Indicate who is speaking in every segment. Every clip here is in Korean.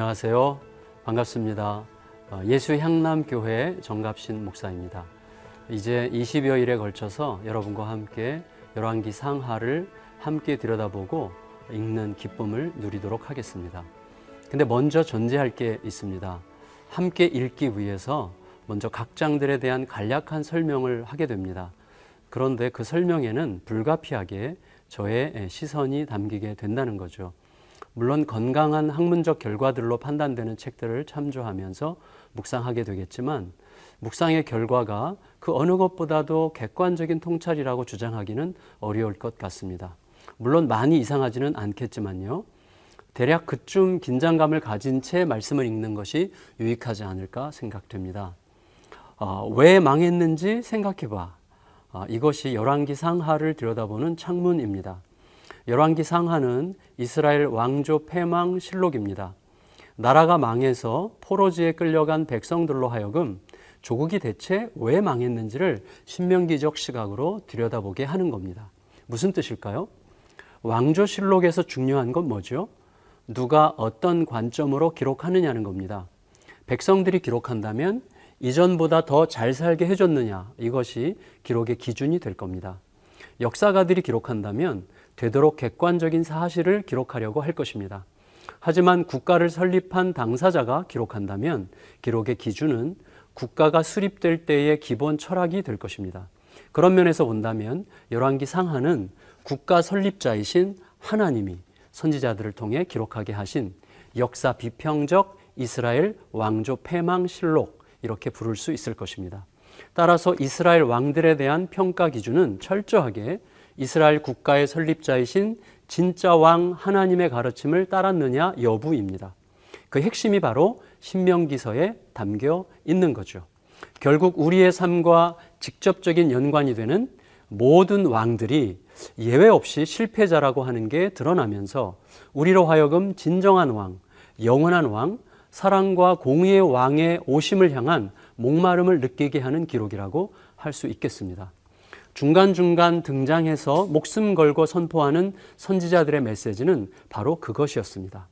Speaker 1: 안녕하세요. 반갑습니다. 어, 예수 향남교회 정갑신 목사입니다. 이제 20여일에 걸쳐서 여러분과 함께 열왕기 상하를 함께 들여다보고 읽는 기쁨을 누리도록 하겠습니다. 근데 먼저 전제할 게 있습니다. 함께 읽기 위해서 먼저 각 장들에 대한 간략한 설명을 하게 됩니다. 그런데 그 설명에는 불가피하게 저의 시선이 담기게 된다는 거죠. 물론 건강한 학문적 결과들로 판단되는 책들을 참조하면서 묵상하게 되겠지만 묵상의 결과가 그 어느 것보다도 객관적인 통찰이라고 주장하기는 어려울 것 같습니다. 물론 많이 이상하지는 않겠지만요. 대략 그쯤 긴장감을 가진 채 말씀을 읽는 것이 유익하지 않을까 생각됩니다. 어, 왜 망했는지 생각해봐. 어, 이것이 열왕기 상하를 들여다보는 창문입니다. 열왕기 상하는 이스라엘 왕조 패망 실록입니다. 나라가 망해서 포로지에 끌려간 백성들로 하여금 조국이 대체 왜 망했는지를 신명기적 시각으로 들여다보게 하는 겁니다. 무슨 뜻일까요? 왕조 실록에서 중요한 건 뭐죠? 누가 어떤 관점으로 기록하느냐는 겁니다. 백성들이 기록한다면 이전보다 더 잘 살게 해줬느냐 이것이 기록의 기준이 될 겁니다. 역사가들이 기록한다면 되도록 객관적인 사실을 기록하려고 할 것입니다. 하지만 국가를 설립한 당사자가 기록한다면 기록의 기준은 국가가 수립될 때의 기본 철학이 될 것입니다. 그런 면에서 본다면 열왕기 상하는 국가 설립자이신 하나님이 선지자들을 통해 기록하게 하신 역사 비평적 이스라엘 왕조 패망 실록 이렇게 부를 수 있을 것입니다. 따라서 이스라엘 왕들에 대한 평가 기준은 철저하게 이스라엘 국가의 설립자이신 진짜 왕 하나님의 가르침을 따랐느냐 여부입니다. 그 핵심이 바로 신명기서에 담겨 있는 거죠. 결국 우리의 삶과 직접적인 연관이 되는 모든 왕들이 예외 없이 실패자라고 하는 게 드러나면서 우리로 하여금 진정한 왕, 영원한 왕, 사랑과 공의의 왕의 오심을 향한 목마름을 느끼게 하는 기록이라고 할 수 있겠습니다. 중간중간 등장해서 목숨 걸고 선포하는 선지자들의 메시지는 바로 그것이었습니다.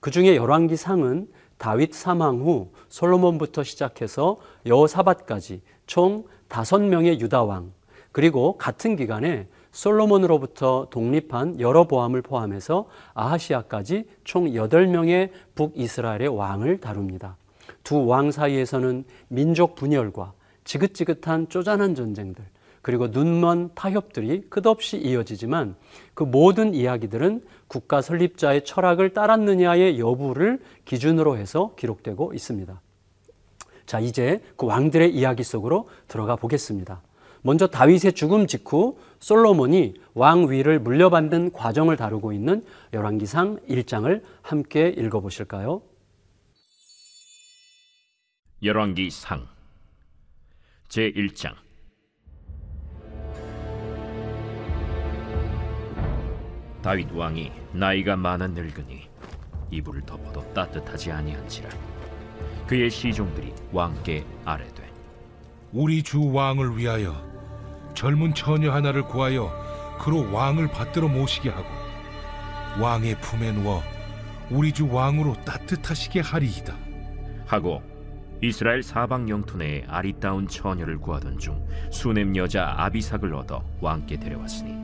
Speaker 1: 그 중에 열왕기 상은 다윗 사망 후 솔로몬부터 시작해서 여호사밧까지 총 다섯 명의 유다 왕 그리고 같은 기간에 솔로몬으로부터 독립한 여러보암을 포함해서 아하시아까지 총 여덟 명의 북이스라엘의 왕을 다룹니다. 두 왕 사이에서는 민족 분열과 지긋지긋한 쪼잔한 전쟁들, 그리고 눈먼 타협들이 끝없이 이어지지만 그 모든 이야기들은 국가 설립자의 철학을 따랐느냐의 여부를 기준으로 해서 기록되고 있습니다. 자, 이제 그 왕들의 이야기 속으로 들어가 보겠습니다. 먼저 다윗의 죽음 직후 솔로몬이 왕 위를 물려받는 과정을 다루고 있는 열왕기상 1장을 함께 읽어 보실까요?
Speaker 2: 열왕기상 제 1장 다윗 왕이 나이가 많아 늙으니 이불을 덮어도 따뜻하지 아니한지라. 그의 시종들이 왕께 아뢰되
Speaker 3: 우리 주 왕을 위하여 젊은 처녀 하나를 구하여 그로 왕을 받들어 모시게 하고 왕의 품에 누워 우리 주 왕으로 따뜻하시게 하리이다.
Speaker 2: 하고 이스라엘 사방 영토 내에 아리따운 처녀를 구하던 중 수넴 여자 아비삭을 얻어 왕께 데려왔으니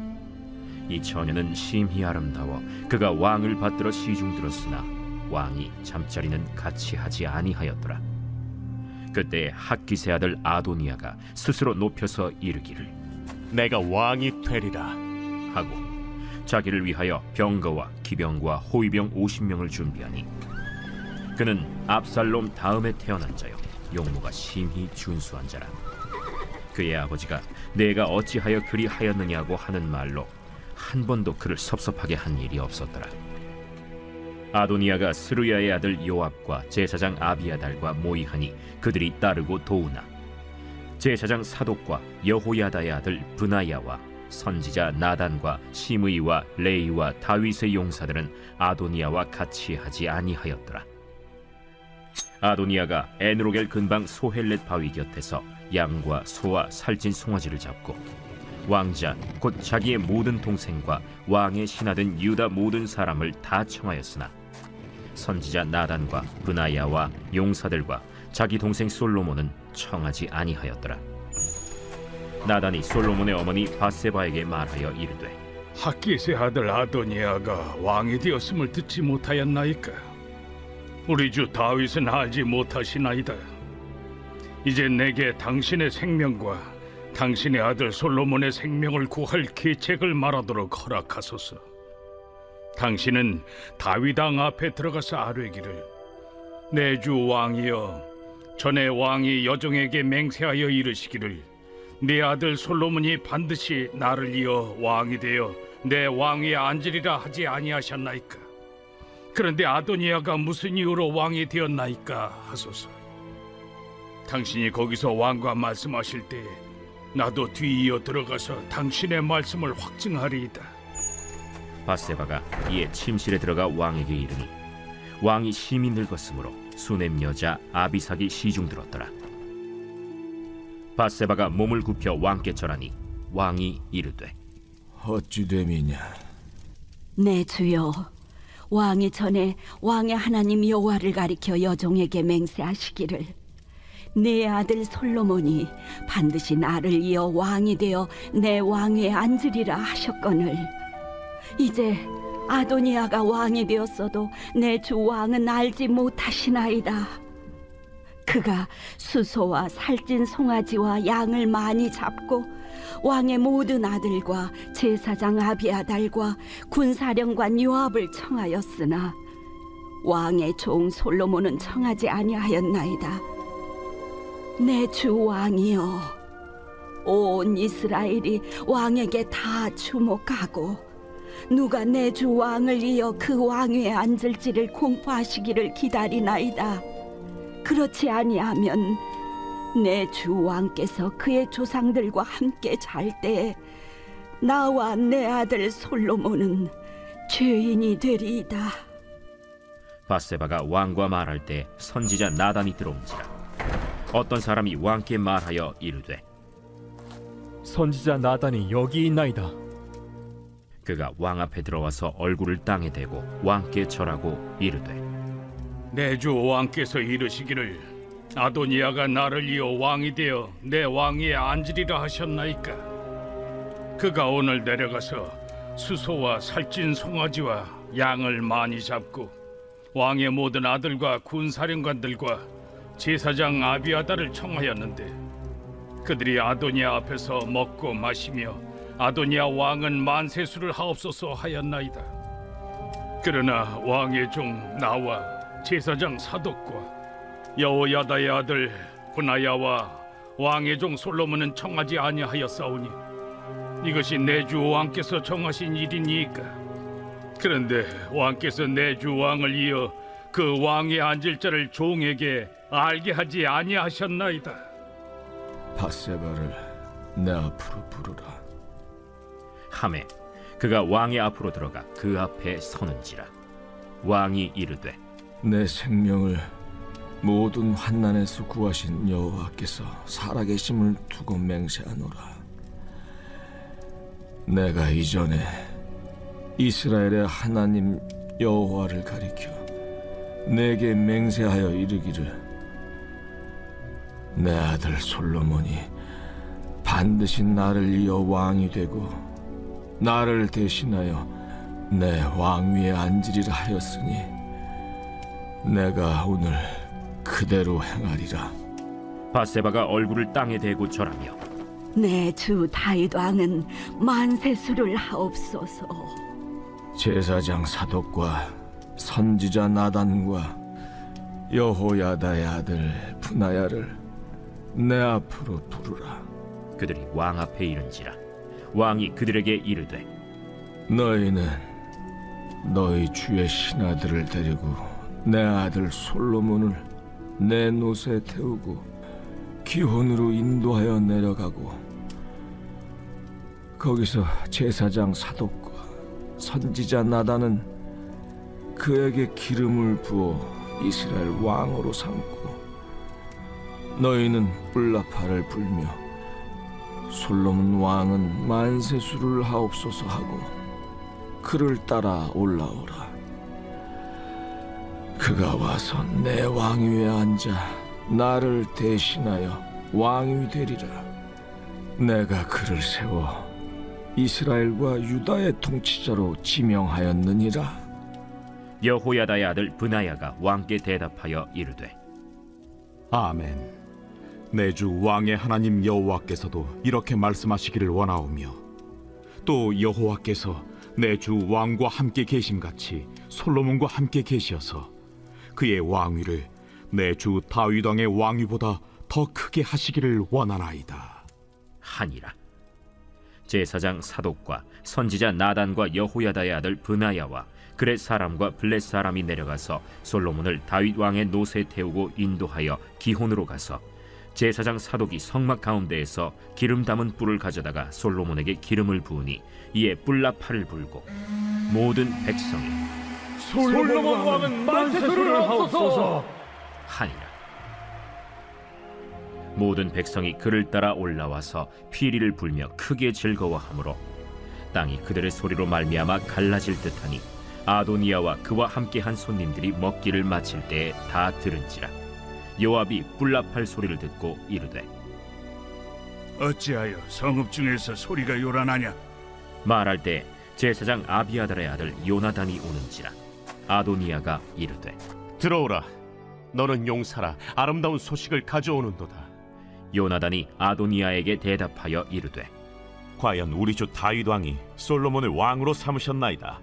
Speaker 2: 이 처녀는 심히 아름다워 그가 왕을 받들어 시중 들었으나 왕이 잠자리는 같이 하지 아니하였더라. 그때 학기세 아들 아도니아가 스스로 높여서 이르기를
Speaker 4: 내가 왕이 되리라.
Speaker 2: 하고 자기를 위하여 병거와 기병과 호위병 50명을 준비하니 그는 압살롬 다음에 태어난 자요. 용모가 심히 준수한 자라. 그의 아버지가 내가 어찌하여 그리 하였느냐고 하는 말로 한 번도 그를 섭섭하게 한 일이 없었더라. 아도니아가 스루야의 아들 요압과 제사장 아비아달과 모이하니 그들이 따르고 도우나 제사장 사독과 여호야다의 아들 브나야와 선지자 나단과 시므이와 레이와 다윗의 용사들은 아도니아와 같이 하지 아니하였더라. 아도니아가 에누로겔 근방 소헬렛 바위 곁에서 양과 소와 살찐 송아지를 잡고 왕자 곧 자기의 모든 동생과 왕의 신하된 유다 모든 사람을 다 청하였으나 선지자 나단과 브나야와 용사들과 자기 동생 솔로몬은 청하지 아니하였더라. 나단이 솔로몬의 어머니 바세바에게 말하여 이르되
Speaker 5: 학기스의 아들 아도니아가 왕이 되었음을 듣지 못하였나이까? 우리 주 다윗은 알지 못하시나이다. 이제 내게 당신의 생명과 당신의 아들 솔로몬의 생명을 구할 계책을 말하도록 허락하소서. 당신은 다윗 왕 앞에 들어가서 아뢰기를 내 주 왕이여 전에 왕이 여종에게 맹세하여 이르시기를 내 아들 솔로몬이 반드시 나를 이어 왕이 되어 내 왕위에 앉으리라 하지 아니하셨나이까 그런데 아도니아가 무슨 이유로 왕이 되었나이까 하소서 당신이 거기서 왕과 말씀하실 때 나도 뒤이어 들어가서 당신의 말씀을 확증하리이다.
Speaker 2: 바세바가 이에 침실에 들어가 왕에게 이르니 왕이 심히 늙었으므로 수넴 여자 아비삭이 시중 들었더라. 바세바가 몸을 굽혀 왕께 절하니 왕이 이르되
Speaker 6: 어찌 됨이냐?
Speaker 7: 내 주여. 왕이 전에 왕의 하나님 여호와를 가리켜 여종에게 맹세하시기를 내 아들 솔로몬이 반드시 나를 이어 왕이 되어 내 왕위에 앉으리라 하셨거늘 이제 아도니아가 왕이 되었어도 내 주 왕은 알지 못하시나이다 그가 수소와 살찐 송아지와 양을 많이 잡고 왕의 모든 아들과 제사장 아비아달과 군사령관 요압을 청하였으나 왕의 종 솔로몬은 청하지 아니하였나이다. 내 주 왕이여, 온 이스라엘이 왕에게 다 주목하고 누가 내 주 왕을 이어 그 왕위에 앉을지를 공포하시기를 기다리나이다. 그렇지 아니하면 내 주 왕께서 그의 조상들과 함께 잘때 나와 내 아들 솔로몬은 죄인이 되리이다.
Speaker 2: 바세바가 왕과 말할 때 선지자 나단이 들어온지라 어떤 사람이 왕께 말하여 이르되
Speaker 4: 선지자 나단이 여기 있나이다.
Speaker 2: 그가 왕 앞에 들어와서 얼굴을 땅에 대고 왕께 절하고 이르되
Speaker 5: 내 주 왕께서 이르시기를 아도니아가 나를 이어 왕이 되어 내 왕위에 앉으리라 하셨나이까 그가 오늘 내려가서 수소와 살찐 송아지와 양을 많이 잡고 왕의 모든 아들과 군사령관들과 제사장 아비아다를 청하였는데 그들이 아도니아 앞에서 먹고 마시며 아도니아 왕은 만세수를 하옵소서 하였나이다. 그러나 왕의 종 나와 제사장 사독과 여호야다의 아들 분하야와 왕의 종 솔로몬은 청하지 아니하였사오니 이것이 내 주 왕께서 정하신 일이니까. 그런데 왕께서 내 주 왕을 이어 그 왕에 앉을 자를 종에게 알게 하지 아니하셨나이다.
Speaker 6: 바세바를 내 앞으로 부르라.
Speaker 2: 함에 그가 왕의 앞으로 들어가 그 앞에 서는지라. 왕이 이르되
Speaker 6: 내 생명을 모든 환난에서 구하신 여호와께서 살아계심을 두고 맹세하노라. 내가 이전에 이스라엘의 하나님 여호와를 가리켜 내게 맹세하여 이르기를 내 아들 솔로몬이 반드시 나를 이어 왕이 되고 나를 대신하여 내 왕위에 앉으리라 하였으니 내가 오늘 그대로 행하리라.
Speaker 2: 바세바가 얼굴을 땅에 대고 절하며
Speaker 7: 내 주 다윗 왕은 만세수를 하옵소서.
Speaker 6: 제사장 사독과 선지자 나단과 여호야다의 아들 분하야를 내 앞으로 부르라.
Speaker 2: 그들이 왕 앞에 이른지라 왕이 그들에게 이르되
Speaker 6: 너희는 너희 주의 신하들을 데리고 내 아들 솔로몬을 내 노새 태우고 기혼으로 인도하여 내려가고 거기서 제사장 사독과 선지자 나단은 그에게 기름을 부어 이스라엘 왕으로 삼고 너희는 뿔라파를 불며 솔로몬 왕은 만세수를 하옵소서 하고 그를 따라 올라오라 그가 와서 내 왕위에 앉아 나를 대신하여 왕이 되리라. 내가 그를 세워 이스라엘과 유다의 통치자로 지명하였느니라.
Speaker 2: 여호야다의 아들 브나야가 왕께 대답하여 이르되
Speaker 8: 아멘. 내 주 왕의 하나님 여호와께서도 이렇게 말씀하시기를 원하오며 또 여호와께서 내 주 왕과 함께 계심같이 솔로몬과 함께 계시어서 그의 왕위를 내 주 다윗 왕의 왕위보다 더 크게 하시기를 원하나이다.
Speaker 2: 하니라 제사장 사독과 선지자 나단과 여호야다의 아들 브나야와 그렛 사람과 블렛 사람이 내려가서 솔로몬을 다윗 왕의 노새에 태우고 인도하여 기혼으로 가서 제사장 사독이 성막 가운데에서 기름 담은 뿔을 가져다가 솔로몬에게 기름을 부으니 이에 뿔나팔을 불고 모든 백성이
Speaker 4: 솔로몬 왕은 만세를 하옵소서.
Speaker 2: 하니라 모든 백성이 그를 따라 올라와서 피리를 불며 크게 즐거워하므로 땅이 그들의 소리로 말미암아 갈라질 듯하니 아도니아와 그와 함께한 손님들이 먹기를 마칠 때에 다 들은지라 요압이 뿔나팔 소리를 듣고 이르되
Speaker 5: 어찌하여 성읍 중에서 소리가 요란하냐?
Speaker 2: 말할 때 제사장 아비아달의 아들 요나단이 오는지라 아도니아가 이르되
Speaker 9: 들어오라. 너는 용사라 아름다운 소식을 가져오는도다.
Speaker 2: 요나단이 아도니아에게 대답하여 이르되
Speaker 8: 과연 우리 주 다윗 왕이 솔로몬을 왕으로 삼으셨나이다.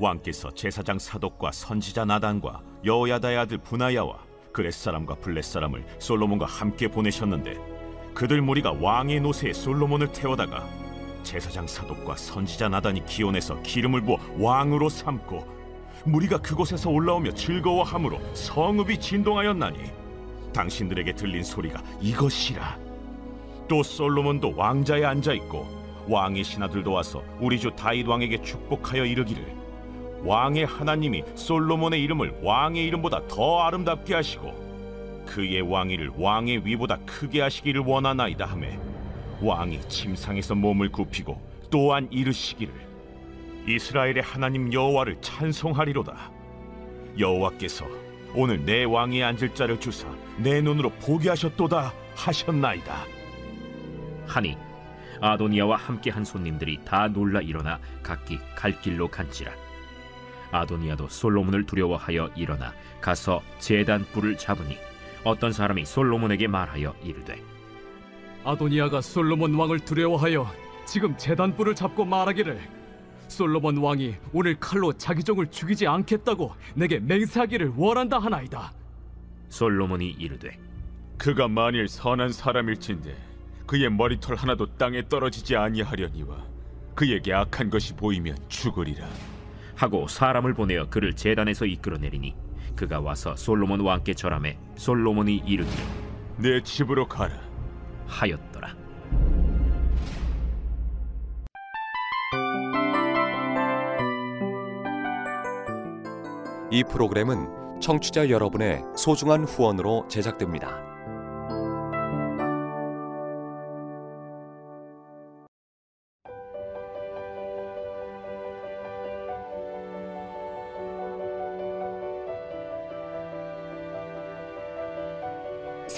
Speaker 8: 왕께서 제사장 사독과 선지자 나단과 여호야다의 아들 분하야와 그렛 사람과 블렛 사람을 솔로몬과 함께 보내셨는데 그들 무리가 왕의 노새에 솔로몬을 태워다가 제사장 사독과 선지자 나단이 기온에서 기름을 부어 왕으로 삼고 무리가 그곳에서 올라오며 즐거워함으로 성읍이 진동하였나니 당신들에게 들린 소리가 이것이라. 또 솔로몬도 왕자에 앉아 있고 왕의 신하들도 와서 우리 주 다윗 왕에게 축복하여 이르기를 왕의 하나님이 솔로몬의 이름을 왕의 이름보다 더 아름답게 하시고 그의 왕위를 왕의 위보다 크게 하시기를 원하나이다 하매 왕이 침상에서 몸을 굽히고 또한 이르시기를 이스라엘의 하나님 여호와를 찬송하리로다. 여호와께서 오늘 내 왕위에 앉을 자를 주사 내 눈으로 보게 하셨도다 하셨나이다.
Speaker 2: 하니 아도니아와 함께한 손님들이 다 놀라 일어나 각기 갈 길로 간지라 아도니아도 솔로몬을 두려워하여 일어나 가서 제단 뿔을 잡으니 어떤 사람이 솔로몬에게 말하여 이르되
Speaker 4: 아도니아가 솔로몬 왕을 두려워하여 지금 재단 뿔을 잡고 말하기를 솔로몬 왕이 오늘 칼로 자기 종을 죽이지 않겠다고 내게 맹세하기를 원한다 하나이다.
Speaker 2: 솔로몬이 이르되
Speaker 9: 그가 만일 선한 사람일진데 그의 머리털 하나도 땅에 떨어지지 아니하려니와 그에게 악한 것이 보이면 죽으리라.
Speaker 2: 하고 사람을 보내어 그를 제단에서 이끌어내리니 그가 와서 솔로몬 왕께 절함에 솔로몬이 이르기를
Speaker 9: 내 집으로 가라.
Speaker 2: 하였더라
Speaker 10: 이 프로그램은 청취자 여러분의 소중한 후원으로 제작됩니다.